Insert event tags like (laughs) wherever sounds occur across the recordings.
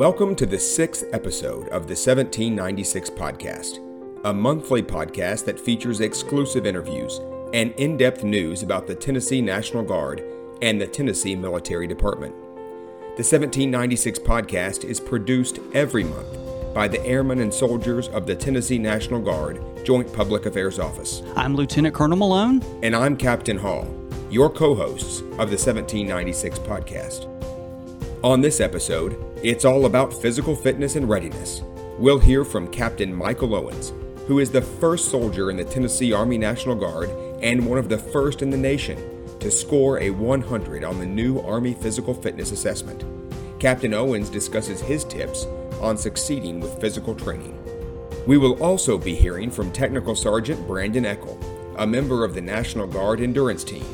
Welcome to the sixth episode of the 1796 Podcast, a monthly podcast that features exclusive interviews and in depth news about the Tennessee National Guard and the Tennessee Military Department. The 1796 Podcast is produced every month by the airmen and soldiers of the Tennessee National Guard Joint Public Affairs Office. I'm Lieutenant Colonel Malone. And I'm Captain Hall, your co hosts of the 1796 Podcast. On this episode, it's all about physical fitness and readiness. We'll hear from Captain Michael Owens, who is the first soldier in the Tennessee Army National Guard and one of the first in the nation to score a 100 on the new Army Physical Fitness Assessment. Captain Owens discusses his tips on succeeding with physical training. We will also be hearing from Technical Sergeant Brandon Eckel, a member of the National Guard Endurance Team,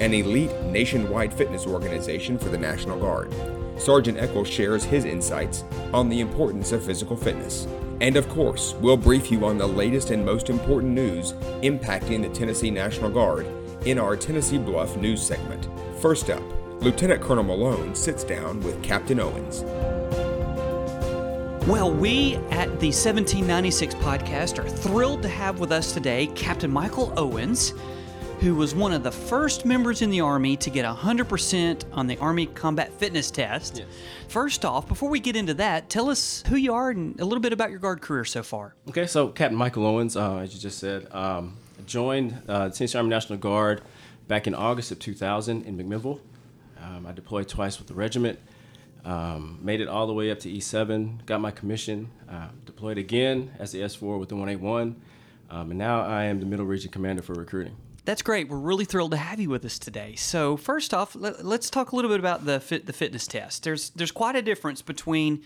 an elite nationwide fitness organization for the National Guard. Sergeant Eckel shares his insights on the importance of physical fitness. And of course, we'll brief you on the latest and most important news impacting the Tennessee National Guard in our Tennessee Bluff news segment. First up, Lieutenant Colonel Malone sits down with Captain Owens. Well, we at the 1796 podcast are thrilled to have with us today Captain Michael Owens, who was one of the first members in the Army to get 100% on the Army Combat Fitness Test. Yes. First off, before we get into that, tell us who you are and a little bit about your Guard career so far. Okay, so Captain Michael Owens, uh, as you just said, um, joined uh, the Tennessee Army National Guard back in August of 2000 in McMinnville. Um, I deployed twice with the regiment. Um, made it all the way up to E7, got my commission, uh, deployed again as the S4 with the 181, um, and now I am the Middle Region Commander for recruiting. That's great. We're really thrilled to have you with us today. So first off, let, us talk a little bit about the fit, the fitness test. There's there's quite a difference between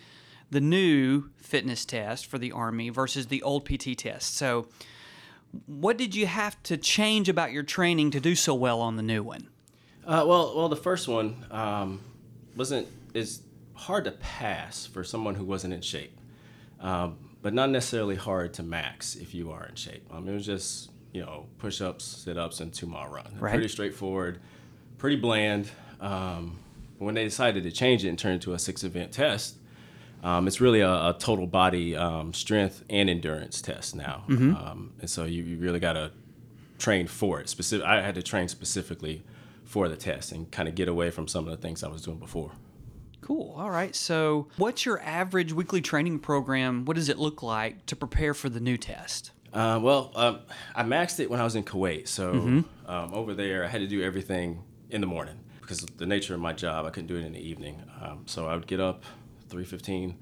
the new fitness test for the Army versus the old PT test. So, what did you have to change about your training to do so well on the new one? Uh, well, well, the first one um, wasn't is hard to pass for someone who wasn't in shape, um, but not necessarily hard to max if you are in shape. Um, it was just you know push ups, sit ups, and two mile run. Right. Pretty straightforward, pretty bland. Um, when they decided to change it and turn it into a six event test, um, it's really a, a total body um, strength and endurance test now, mm-hmm. Um, and so you, you really got to train for it. Specific, I had to train specifically for the test and kind of get away from some of the things I was doing before. Cool. All right. So, what's your average weekly training program? What does it look like to prepare for the new test? Uh, well, um, I maxed it when I was in Kuwait. So, mm-hmm. um, over there, I had to do everything in the morning because of the nature of my job. I couldn't do it in the evening. Um, so, I would get up 3:15.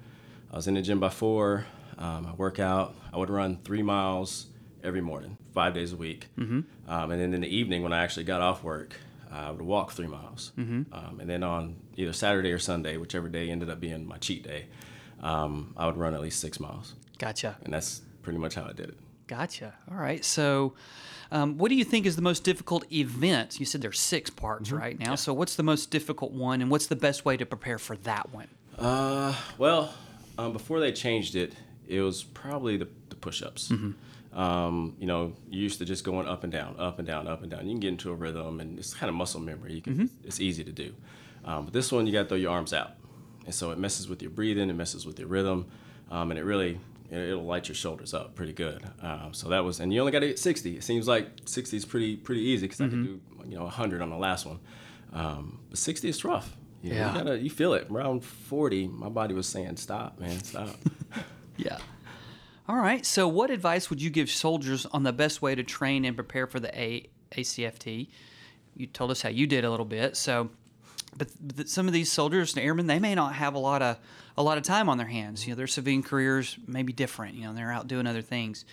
I was in the gym by four. Um, I work out. I would run three miles every morning, five days a week. Mm-hmm. Um, and then in the evening, when I actually got off work, I would walk three miles. Mm-hmm. Um, and then on either Saturday or Sunday, whichever day ended up being my cheat day, um, I would run at least six miles. Gotcha. And that's pretty much how I did it. Gotcha. All right. So, um, what do you think is the most difficult event? You said there's six parts mm-hmm. right now. Yeah. So, what's the most difficult one, and what's the best way to prepare for that one? Uh, well, um, before they changed it, it was probably the, the push-ups. Mm-hmm. Um, you know, you're used to just going up and down, up and down, up and down. You can get into a rhythm, and it's kind of muscle memory. You can, mm-hmm. it's easy to do. Um, but this one, you got to throw your arms out, and so it messes with your breathing, it messes with your rhythm, um, and it really it'll light your shoulders up pretty good. Um, so that was, and you only got to get 60. It seems like 60 is pretty pretty easy because mm-hmm. I could mm-hmm. do you know 100 on the last one, um, but 60 is rough. You yeah, you, gotta, you feel it. Around 40, my body was saying, "Stop, man, stop." (laughs) yeah. All right. So, what advice would you give soldiers on the best way to train and prepare for the A- ACFT? You told us how you did a little bit. So, but, but some of these soldiers and airmen, they may not have a lot of a lot of time on their hands. You know, their civilian careers may be different. You know, they're out doing other things.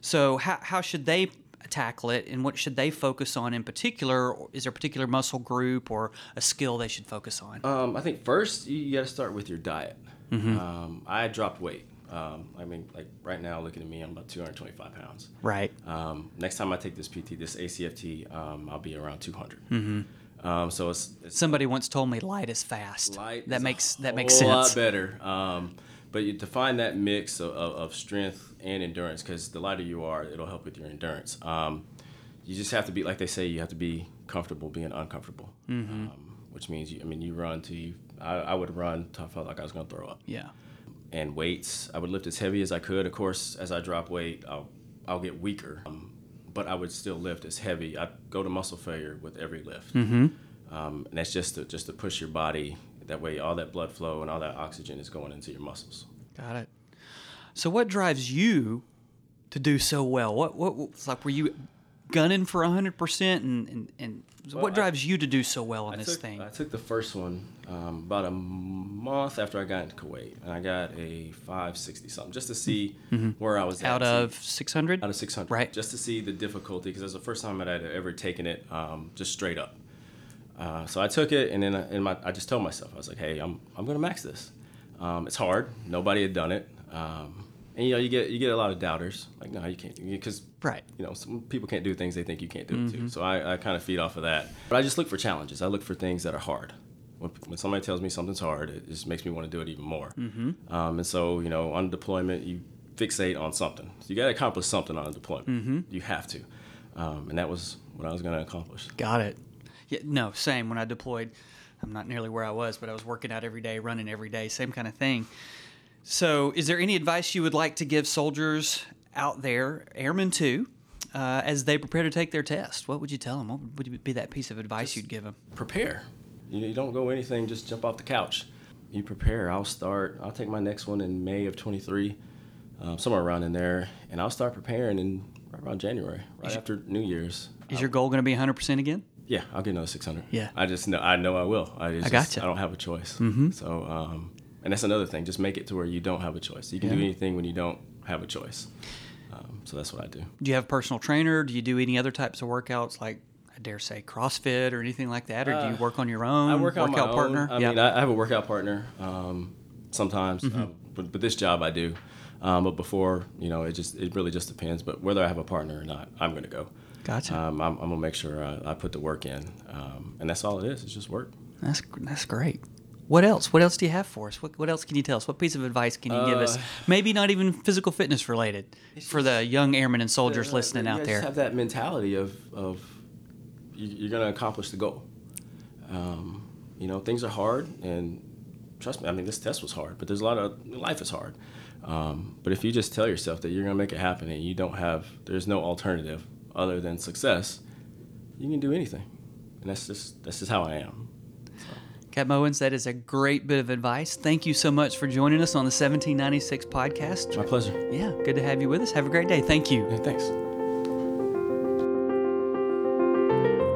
So, how how should they tackle it, and what should they focus on in particular? Is there a particular muscle group or a skill they should focus on? Um, I think first you, you got to start with your diet. Mm-hmm. Um, I dropped weight. Um, I mean, like right now, looking at me, I'm about 225 pounds. Right. Um, next time I take this PT, this ACFT, um, I'll be around 200. Mm-hmm. Um, so it's, it's, somebody once told me light is fast. Light that makes that makes sense. A lot better. Um, but you, to find that mix of, of, of strength and endurance, because the lighter you are, it'll help with your endurance. Um, you just have to be, like they say, you have to be comfortable being uncomfortable. Mm-hmm which means you, I mean you run till you. I, I would run till I felt like I was going to throw up. Yeah. And weights, I would lift as heavy as I could. Of course, as I drop weight, I'll I'll get weaker, um, but I would still lift as heavy. I go to muscle failure with every lift, mm-hmm. um, and that's just to just to push your body. That way, all that blood flow and all that oxygen is going into your muscles. Got it. So, what drives you to do so well? What what was like? Were you gunning for hundred percent, and and, and Well, what I- drives you to do so well on I this took, thing? I took the first one um, about a month after I got into Kuwait, and I got a 560 something just to see where I was at. Mm-hmm. Out see- of six hundred. out of 600 Right. just to see the difficulty because it was the first time that i'd ever taken it um, just straight up uh, so i took it and then I, in my, I just told myself i was like hey i'm, I'm going to max this um, it's hard nobody had done it um, and you know you get you get a lot of doubters. Like no you can't because Right. you know some people can't do things they think you can't do it too so I, I kind of feed off of that. But i just look for challenges. I look for things that are hard. When, when somebody tells me something's hard it just makes me want to do it even more. Um, and so you know on deployment you fixate on something. So you got to accomplish something on a deployment. You have to. Um, and that was what i was going to accomplish. Got it. Yeah, no, same. When I deployed, I'm not nearly where I was, but I was working out every day, running every day, same kind of thing. So, is there any advice you would like to give soldiers out there, airmen too, uh, as they prepare to take their test? What would you tell them? What would be that piece of advice you'd give them? prepare. You, you don't go anything, just jump off the couch. You prepare. I'll start, I'll take my next one in May of 23, um, somewhere around in there, and I'll start preparing in right around January, right after New Year's. Is your goal going to be 100% again? Yeah, I'll get another 600. Yeah. I just know, I know I will. I, it's I just- gotcha. I don't have a choice. Mm-hmm. So, um, and that's another thing. Just make it to where you don't have a choice. You can do anything when you don't have a choice. Um, so that's what I do. Do you have a personal trainer? Do you do any other types of workouts like, I dare say, CrossFit or anything like that? Or do you Uh, work on your own? I work on my workout own. partner? I Yeah. mean, I, I have a workout partner um, sometimes, Mm-hmm. uh, but, but this job I do. Um, but before, you know, it just it really just depends. But whether I have a partner or not, I'm going to go. Gotcha. Um, I'm, I'm gonna make sure I, I put the work in, um, and that's all it is. It's just work. That's that's great. What else? What else do you have for us? What, what else can you tell us? What piece of advice can you give us? Uh, Maybe not even physical fitness related for the young airmen and soldiers Uh, listening out there. have that mentality of of you, you're going to accomplish the goal. Um, you know, things are hard, and trust me. I mean, this test was hard, but there's a lot of life is hard. Um, but if you just tell yourself that you're going to make it happen, and you don't have, there's no alternative other than success, you can do anything, and that's just that's just how I am. Cap Owens, that is a great bit of advice. Thank you so much for joining us on the 1796 podcast. My pleasure. Yeah, good to have you with us. Have a great day. Thank you. Yeah, thanks.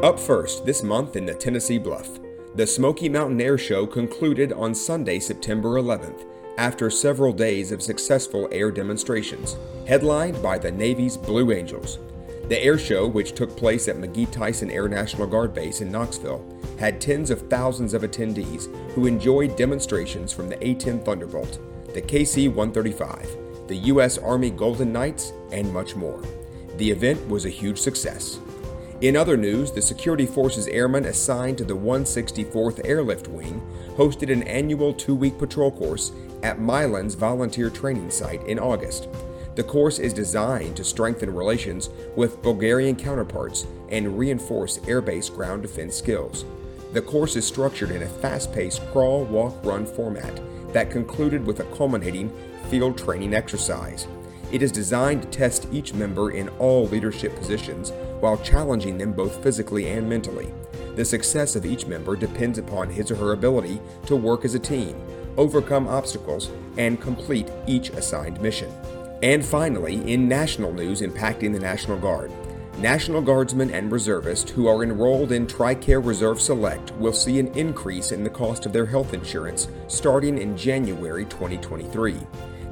Up first this month in the Tennessee Bluff, the Smoky Mountain Air Show concluded on Sunday, September 11th, after several days of successful air demonstrations, headlined by the Navy's Blue Angels. The air show, which took place at McGee Tyson Air National Guard Base in Knoxville, had tens of thousands of attendees who enjoyed demonstrations from the A 10 Thunderbolt, the KC 135, the U.S. Army Golden Knights, and much more. The event was a huge success. In other news, the Security Forces airmen assigned to the 164th Airlift Wing hosted an annual two week patrol course at Milan's volunteer training site in August. The course is designed to strengthen relations with Bulgarian counterparts and reinforce airbase ground defense skills. The course is structured in a fast paced crawl, walk, run format that concluded with a culminating field training exercise. It is designed to test each member in all leadership positions while challenging them both physically and mentally. The success of each member depends upon his or her ability to work as a team, overcome obstacles, and complete each assigned mission. And finally, in national news impacting the National Guard, National Guardsmen and reservists who are enrolled in TRICARE Reserve Select will see an increase in the cost of their health insurance starting in January 2023.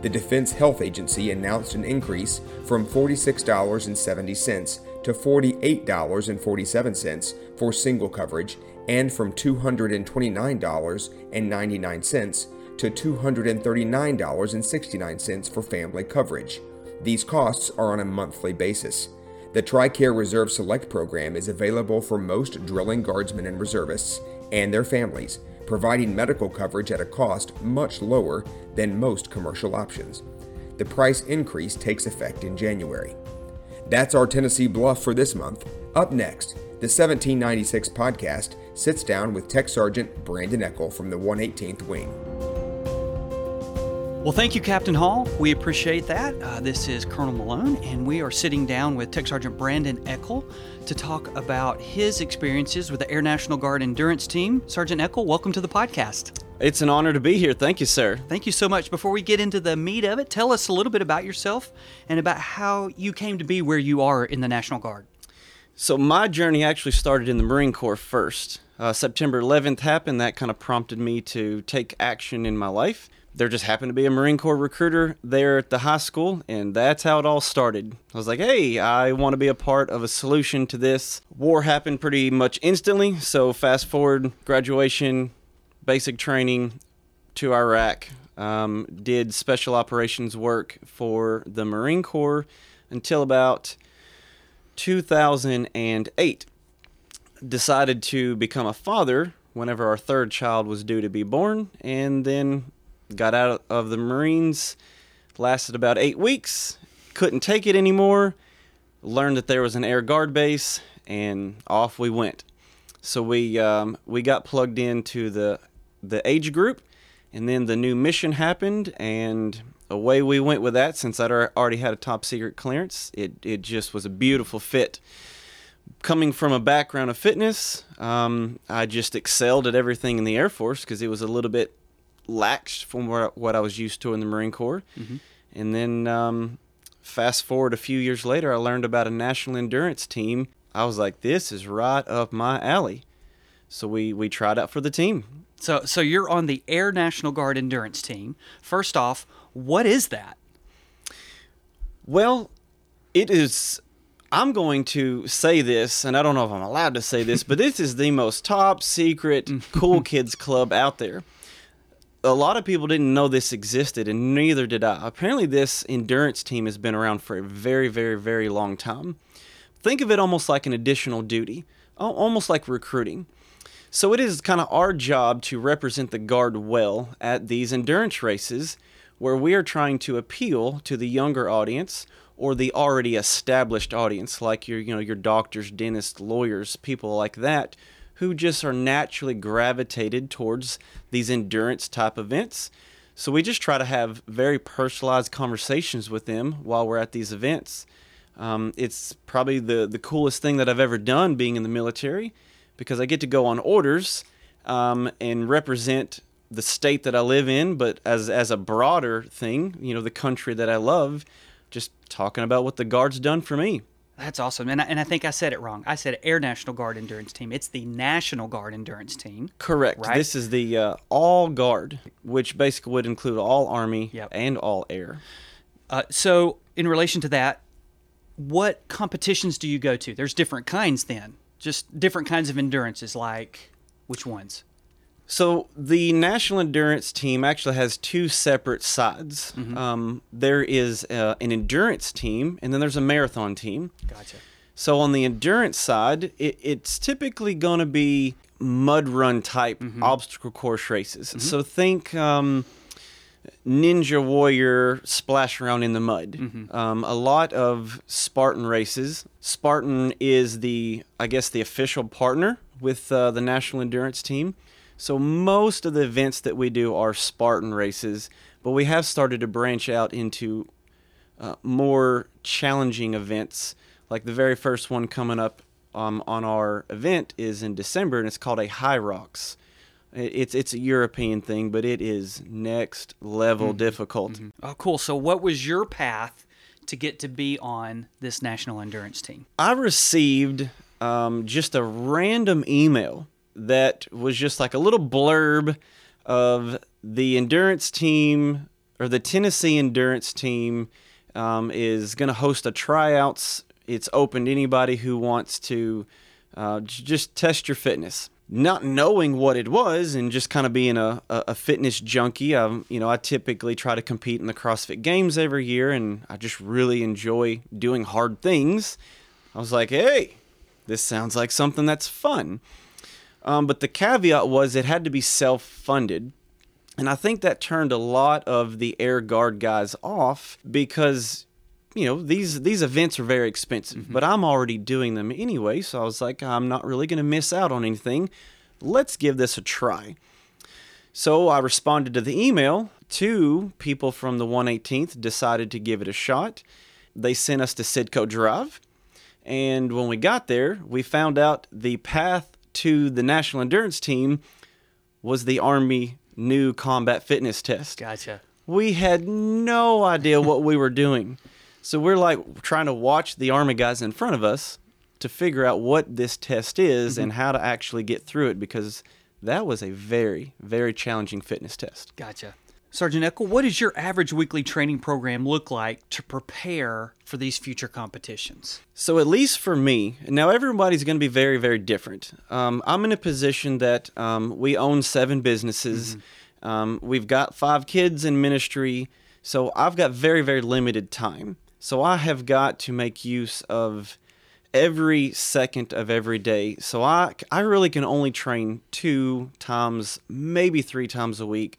The Defense Health Agency announced an increase from $46.70 to $48.47 for single coverage and from $229.99 to $239.69 for family coverage. These costs are on a monthly basis. The TRICARE Reserve Select program is available for most drilling guardsmen and reservists and their families, providing medical coverage at a cost much lower than most commercial options. The price increase takes effect in January. That's our Tennessee Bluff for this month. Up next, the 1796 podcast sits down with Tech Sergeant Brandon Eckel from the 118th Wing. Well, thank you, Captain Hall. We appreciate that. Uh, this is Colonel Malone, and we are sitting down with Tech Sergeant Brandon Eckel to talk about his experiences with the Air National Guard Endurance Team. Sergeant Eckel, welcome to the podcast. It's an honor to be here. Thank you, sir. Thank you so much. Before we get into the meat of it, tell us a little bit about yourself and about how you came to be where you are in the National Guard. So, my journey actually started in the Marine Corps first. Uh, September 11th happened. That kind of prompted me to take action in my life there just happened to be a Marine Corps recruiter there at the high school, and that's how it all started. I was like, hey, I want to be a part of a solution to this. War happened pretty much instantly, so fast forward graduation, basic training to Iraq, um, did special operations work for the Marine Corps until about 2008. Decided to become a father whenever our third child was due to be born, and then got out of the Marines, lasted about eight weeks, couldn't take it anymore, learned that there was an air guard base, and off we went. So we um, we got plugged into the the age group, and then the new mission happened, and away we went with that. Since I'd already had a top secret clearance, it it just was a beautiful fit. Coming from a background of fitness, um, I just excelled at everything in the Air Force because it was a little bit lax from what I was used to in the Marine Corps. Mm-hmm. And then um, fast forward a few years later, I learned about a national endurance team. I was like, this is right up my alley. So we, we tried out for the team. So, so you're on the Air National Guard endurance team. First off, what is that? Well, it is I'm going to say this, and I don't know if I'm allowed to say this, but this is the most top secret (laughs) cool kids club out there a lot of people didn't know this existed, and neither did I. Apparently, this endurance team has been around for a very, very, very long time. Think of it almost like an additional duty, almost like recruiting. So, it is kind of our job to represent the Guard well at these endurance races where we are trying to appeal to the younger audience or the already established audience, like your, you know, your doctors, dentists, lawyers, people like that who just are naturally gravitated towards these endurance type events. So we just try to have very personalized conversations with them while we're at these events. Um, it's probably the, the coolest thing that I've ever done being in the military because I get to go on orders um, and represent the state that I live in, but as, as a broader thing, you know, the country that I love, just talking about what the Guard's done for me. That's awesome. And I, and I think I said it wrong. I said Air National Guard Endurance Team. It's the National Guard Endurance Team. Correct. Right? This is the uh, All Guard, which basically would include all Army yep. and all Air. Uh, so, in relation to that, what competitions do you go to? There's different kinds then. Just different kinds of endurances, like which ones? So the national endurance team actually has two separate sides. Mm-hmm. Um, there is uh, an endurance team, and then there's a marathon team. Gotcha. So on the endurance side, it, it's typically going to be mud run type mm-hmm. obstacle course races. Mm-hmm. So think um, Ninja Warrior splash around in the mud. Mm-hmm. Um, a lot of Spartan races. Spartan is the, I guess, the official partner with uh, the national endurance team. So most of the events that we do are Spartan races, but we have started to branch out into uh, more challenging events. Like the very first one coming up um, on our event is in December, and it's called a Hyrox. It's it's a European thing, but it is next level mm-hmm. difficult. Mm-hmm. Oh, cool! So, what was your path to get to be on this national endurance team? I received um, just a random email that was just like a little blurb of the endurance team or the Tennessee endurance team um, is going to host a tryouts. It's open to anybody who wants to uh, just test your fitness. Not knowing what it was and just kind of being a, a, fitness junkie, um, you know, I typically try to compete in the CrossFit Games every year, and I just really enjoy doing hard things. I was like, hey, this sounds like something that's fun. Um, but the caveat was it had to be self funded. And I think that turned a lot of the Air Guard guys off because you know these these events are very expensive, but I'm already doing them anyway, so I was like, I'm not really going to miss out on anything. Let's give this a try. So I responded to the email. Two people from the 118th decided to give it a shot. They sent us to Sidco Drive. And when we got there, we found out the path to the National Endurance Team was the Army new combat fitness test. Gotcha. We had no idea what we were doing. So we're like trying to watch the Army guys in front of us to figure out what this test is mm-hmm. and how to actually get through it because that was a very, very challenging fitness test. Gotcha. Sergeant Eckel, what does your average weekly training program look like to prepare for these future competitions? So, at least for me, now everybody's going to be very, very different. Um, I'm in a position that um, we own seven businesses. Um, we've got five kids in ministry. So, I've got very, very limited time. So, I have got to make use of every second of every day. So, I, I really can only train two times, maybe three times a week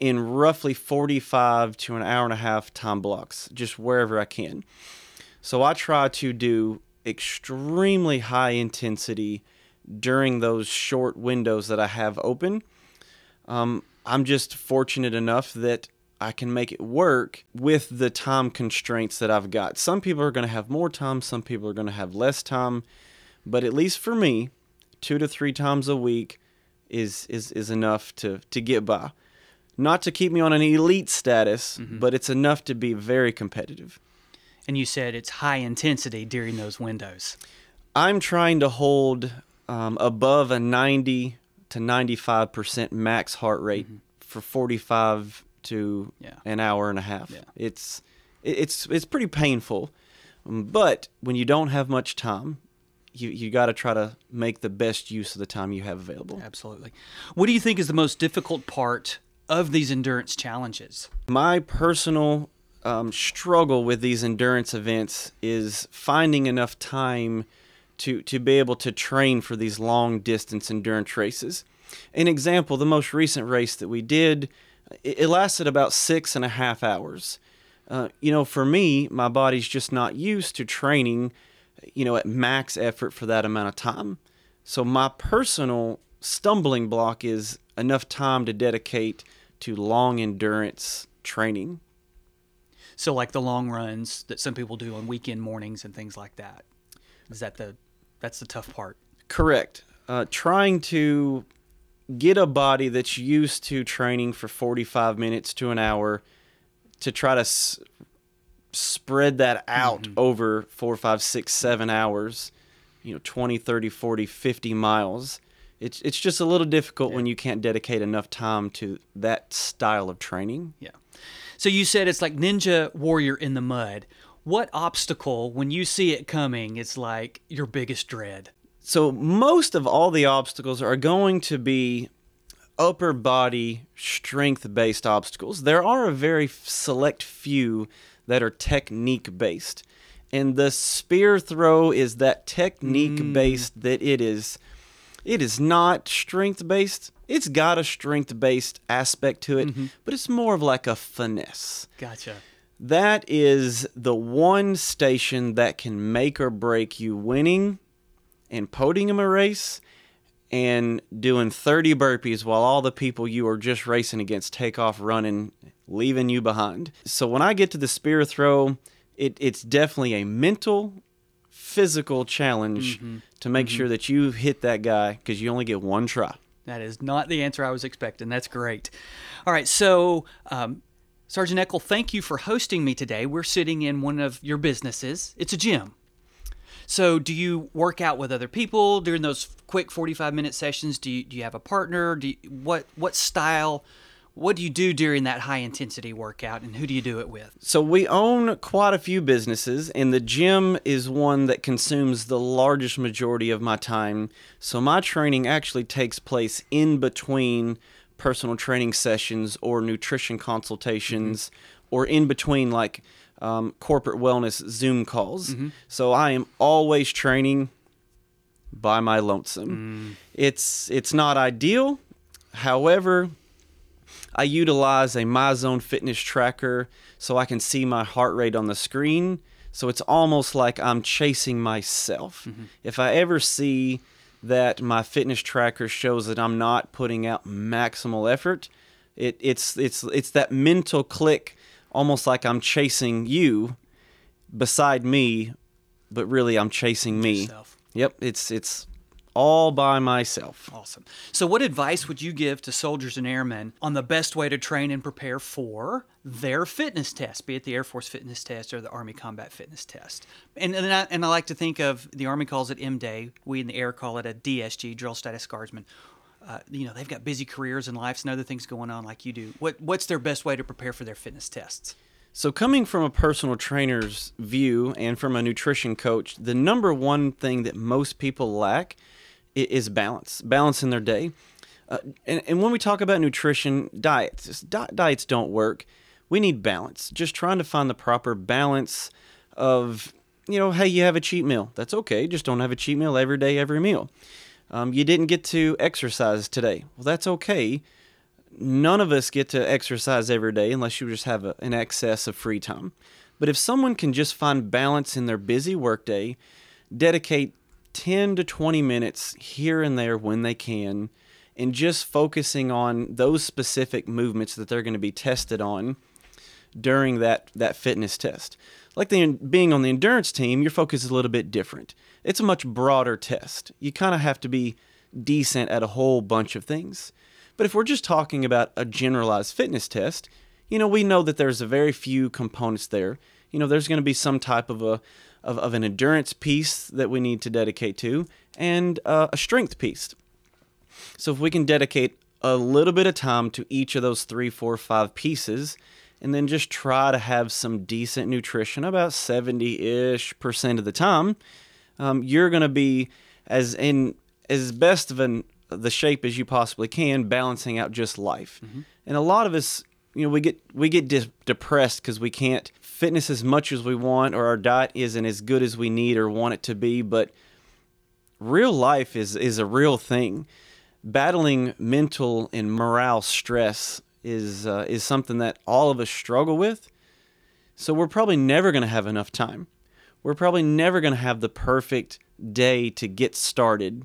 in roughly 45 to an hour and a half time blocks, just wherever I can. So I try to do extremely high intensity during those short windows that I have open. Um, I'm just fortunate enough that I can make it work with the time constraints that I've got. Some people are going to have more time, some people are going to have less time, but at least for me, two to three times a week is is, is enough to, to get by not to keep me on an elite status, but it's enough to be very competitive. And you said it's high intensity during those windows. I'm trying to hold um, above a 90 to 95% max heart rate for 45 to Yeah. an hour and a half. Yeah. It's it's it's pretty painful, Um, but when you don't have much time, you you got to try to make the best use of the time you have available. Absolutely. What do you think is the most difficult part of these endurance challenges? My personal um, struggle with these endurance events is finding enough time to to be able to train for these long distance endurance races. An example: the most recent race that we did, it, it lasted about six and a half hours. Uh, you know, for me, my body's just not used to training, you know, at max effort for that amount of time. So my personal stumbling block is enough time to dedicate to long endurance training. So, like the long runs that some people do on weekend mornings and things like that. Is that the that's the tough part? Correct. Uh, trying to get a body that's used to training for 45 minutes to an hour to try to s- spread that out over four, five, six, seven hours, you know, 20, 30, 40, 50 miles. It's, it's just a little difficult when you can't dedicate enough time to that style of training. Yeah. So you said it's like Ninja Warrior in the mud. What obstacle, when you see it coming, is like your biggest dread? So most of all the obstacles are going to be upper body strength based obstacles. There are a very select few that are technique based. And the spear throw is that technique mm. based that it is it is not strength based. It's got a strength based aspect to it, mm-hmm. but it's more of like a finesse. Gotcha. That is the one station that can make or break you winning and podium a race and doing 30 burpees while all the people you are just racing against take off running, leaving you behind. So when I get to the spear throw, it, it's definitely a mental, physical challenge to make sure that you hit that guy because you only get one try. That is not the answer I was expecting. That's great. All right. So, um, Sergeant Eckel, thank you for hosting me today. We're sitting in one of your businesses, it's a gym. So, do you work out with other people during those quick 45 minute sessions? Do you, do you have a partner? Do you, what, what style? What do you do during that high intensity workout and who do you do it with? So we own quite a few businesses, and the gym is one that consumes the largest majority of my time. So my training actually takes place in between personal training sessions or nutrition consultations, mm-hmm. or in between like um, corporate wellness Zoom calls. Mm-hmm. So I am always training by my lonesome. Mm. It's it's not ideal. However, I utilize a MyZone fitness tracker so I can see my heart rate on the screen. So it's almost like I'm chasing myself. Mm-hmm. If I ever see that my fitness tracker shows that I'm not putting out maximal effort, it, it's it's it's that mental click, almost like I'm chasing you beside me, but really I'm chasing me. Yourself. Yep, it's it's all by myself. Awesome. So, what advice would you give to soldiers and airmen on the best way to train and prepare for their fitness test, be it the Air Force fitness test or the Army Combat Fitness Test? And and I, and I like to think of the Army calls it M Day. We in the Air call it a DSG, Drill Status Guardsman. Uh, you know, they've got busy careers and lives and other things going on like you do. What what's their best way to prepare for their fitness tests? So, coming from a personal trainer's view and from a nutrition coach, the number one thing that most people lack is balance, balance in their day. Uh, and, and when we talk about nutrition, diets, di- diets don't work. We need balance. Just trying to find the proper balance of, you know, hey, you have a cheat meal. That's okay. Just don't have a cheat meal every day, every meal. Um, you didn't get to exercise today. Well, that's okay none of us get to exercise every day unless you just have a, an excess of free time. But if someone can just find balance in their busy workday, dedicate 10 to 20 minutes here and there when they can, and just focusing on those specific movements that they're going to be tested on during that, that fitness test. Like the, being on the endurance team, your focus is a little bit different. It's a much broader test. You kind of have to be decent at a whole bunch of things. But if we're just talking about a generalized fitness test, you know, we know that there's a very few components there. You know, there's going to be some type of a of, of an endurance piece that we need to dedicate to, and uh, a strength piece. So if we can dedicate a little bit of time to each of those three, four, five pieces, and then just try to have some decent nutrition about 70-ish percent of the time, um, you're going to be as in as best of an the shape as you possibly can, balancing out just life. And a lot of us, you know, we get we get dis- depressed because we can't fitness as much as we want, or our diet isn't as good as we need or want it to be. But real life is is a real thing. Battling mental and morale stress is uh, is something that all of us struggle with. So we're probably never going to have enough time. We're probably never going to have the perfect day to get started.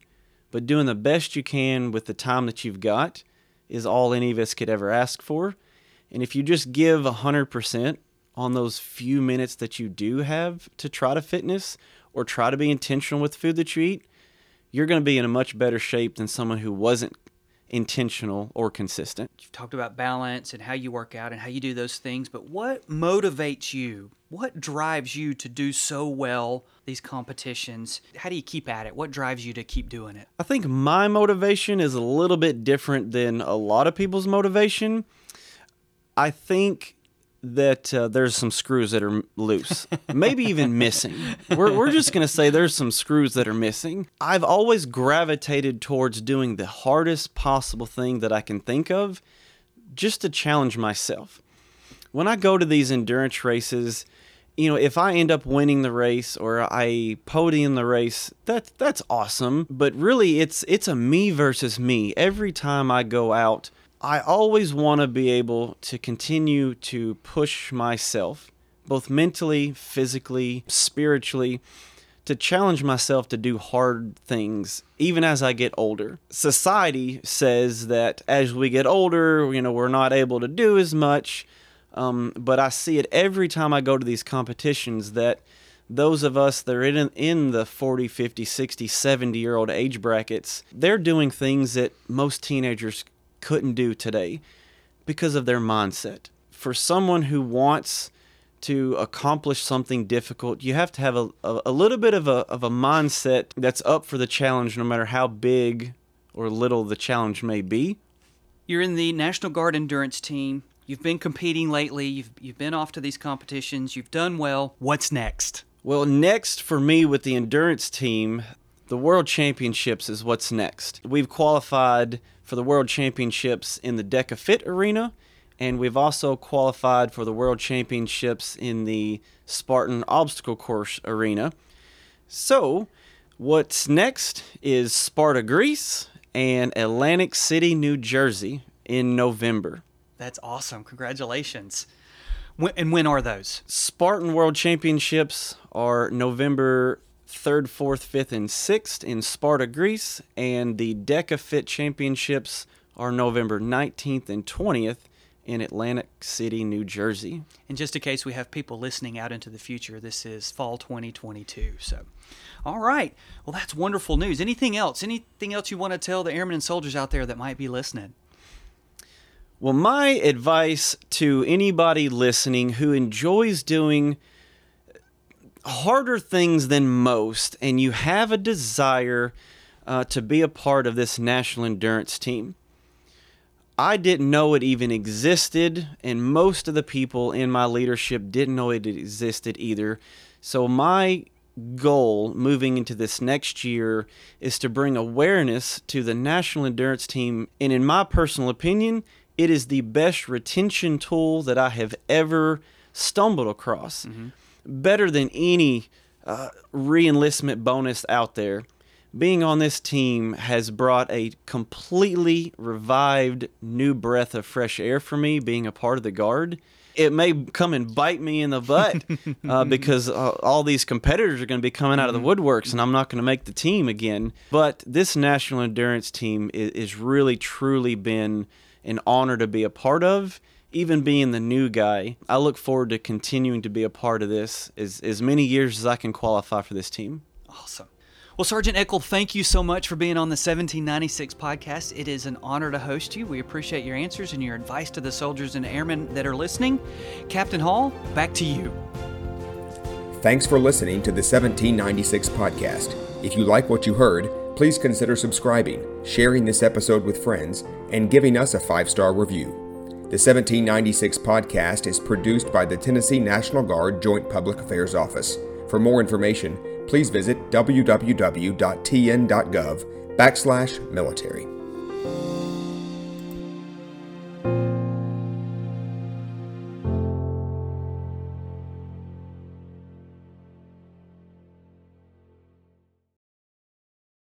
But doing the best you can with the time that you've got is all any of us could ever ask for. And if you just give 100% on those few minutes that you do have to try to fitness or try to be intentional with the food that you eat, you're going to be in a much better shape than someone who wasn't intentional or consistent. You've talked about balance and how you work out and how you do those things, but what motivates you? What drives you to do so well these competitions? How do you keep at it? What drives you to keep doing it? I think my motivation is a little bit different than a lot of people's motivation. I think that uh, there's some screws that are loose, (laughs) maybe even missing. We're, we're just going to say there's some screws that are missing. I've always gravitated towards doing the hardest possible thing that I can think of just to challenge myself. When I go to these endurance races, you know, if I end up winning the race or I podium the race, that that's awesome. But really, it's it's a me versus me. Every time I go out, I always want to be able to continue to push myself, both mentally, physically, spiritually, to challenge myself to do hard things even as I get older. Society says that as we get older, you know, we're not able to do as much. Um, but I see it every time I go to these competitions that those of us that are in, in the 40, 50, 60, 70 year old age brackets, they're doing things that most teenagers couldn't do today because of their mindset. For someone who wants to accomplish something difficult, you have to have a, a, a little bit of a, of a mindset that's up for the challenge, no matter how big or little the challenge may be. You're in the National Guard endurance team. You've been competing lately. You've you've been off to these competitions. You've done well. What's next? Well, next for me with the endurance team, the World Championships is what's next. We've qualified for the World Championships in the DEKA FIT arena, and we've also qualified for the World Championships in the Spartan Obstacle Course arena. So, what's next is Sparta, Greece, and Atlantic City, New Jersey in November. That's awesome. Congratulations. When, and when are those? Spartan World Championships are November 3rd, 4th, 5th, and 6th in Sparta, Greece, and the DEKA FIT Championships are November 19th and 20th in Atlantic City, New Jersey. And just in case we have people listening out into the future, this is fall 2022. So, all right. Well, that's wonderful news. Anything else? Anything else you want to tell the airmen and soldiers out there that might be listening? Well, my advice to anybody listening who enjoys doing harder things than most and you have a desire uh, to be a part of this national endurance team I didn't know it even existed, and most of the people in my leadership didn't know it existed either. So, my goal moving into this next year is to bring awareness to the national endurance team. And, in my personal opinion, it is the best retention tool that I have ever stumbled across. Mm-hmm. Better than any uh, re enlistment bonus out there being on this team has brought a completely revived new breath of fresh air for me being a part of the guard it may come and bite me in the butt (laughs) uh, because uh, all these competitors are going to be coming out of the mm-hmm. woodworks and I'm not going to make the team again. But this national endurance team is, is, really, truly been an honor to be a part of. Even being the new guy, I look forward to continuing to be a part of this as, as many years as I can qualify for this team. Awesome. Well, Sergeant Eckel, thank you so much for being on the 1796 podcast. It is an honor to host you. We appreciate your answers and your advice to the soldiers and airmen that are listening. Captain Hall, back to you. Thanks for listening to the 1796 podcast. If you like what you heard, please consider subscribing, sharing this episode with friends, and giving us a five star review. The 1796 podcast is produced by the Tennessee National Guard Joint Public Affairs Office. For more information, please visit www.tn.gov backslash military.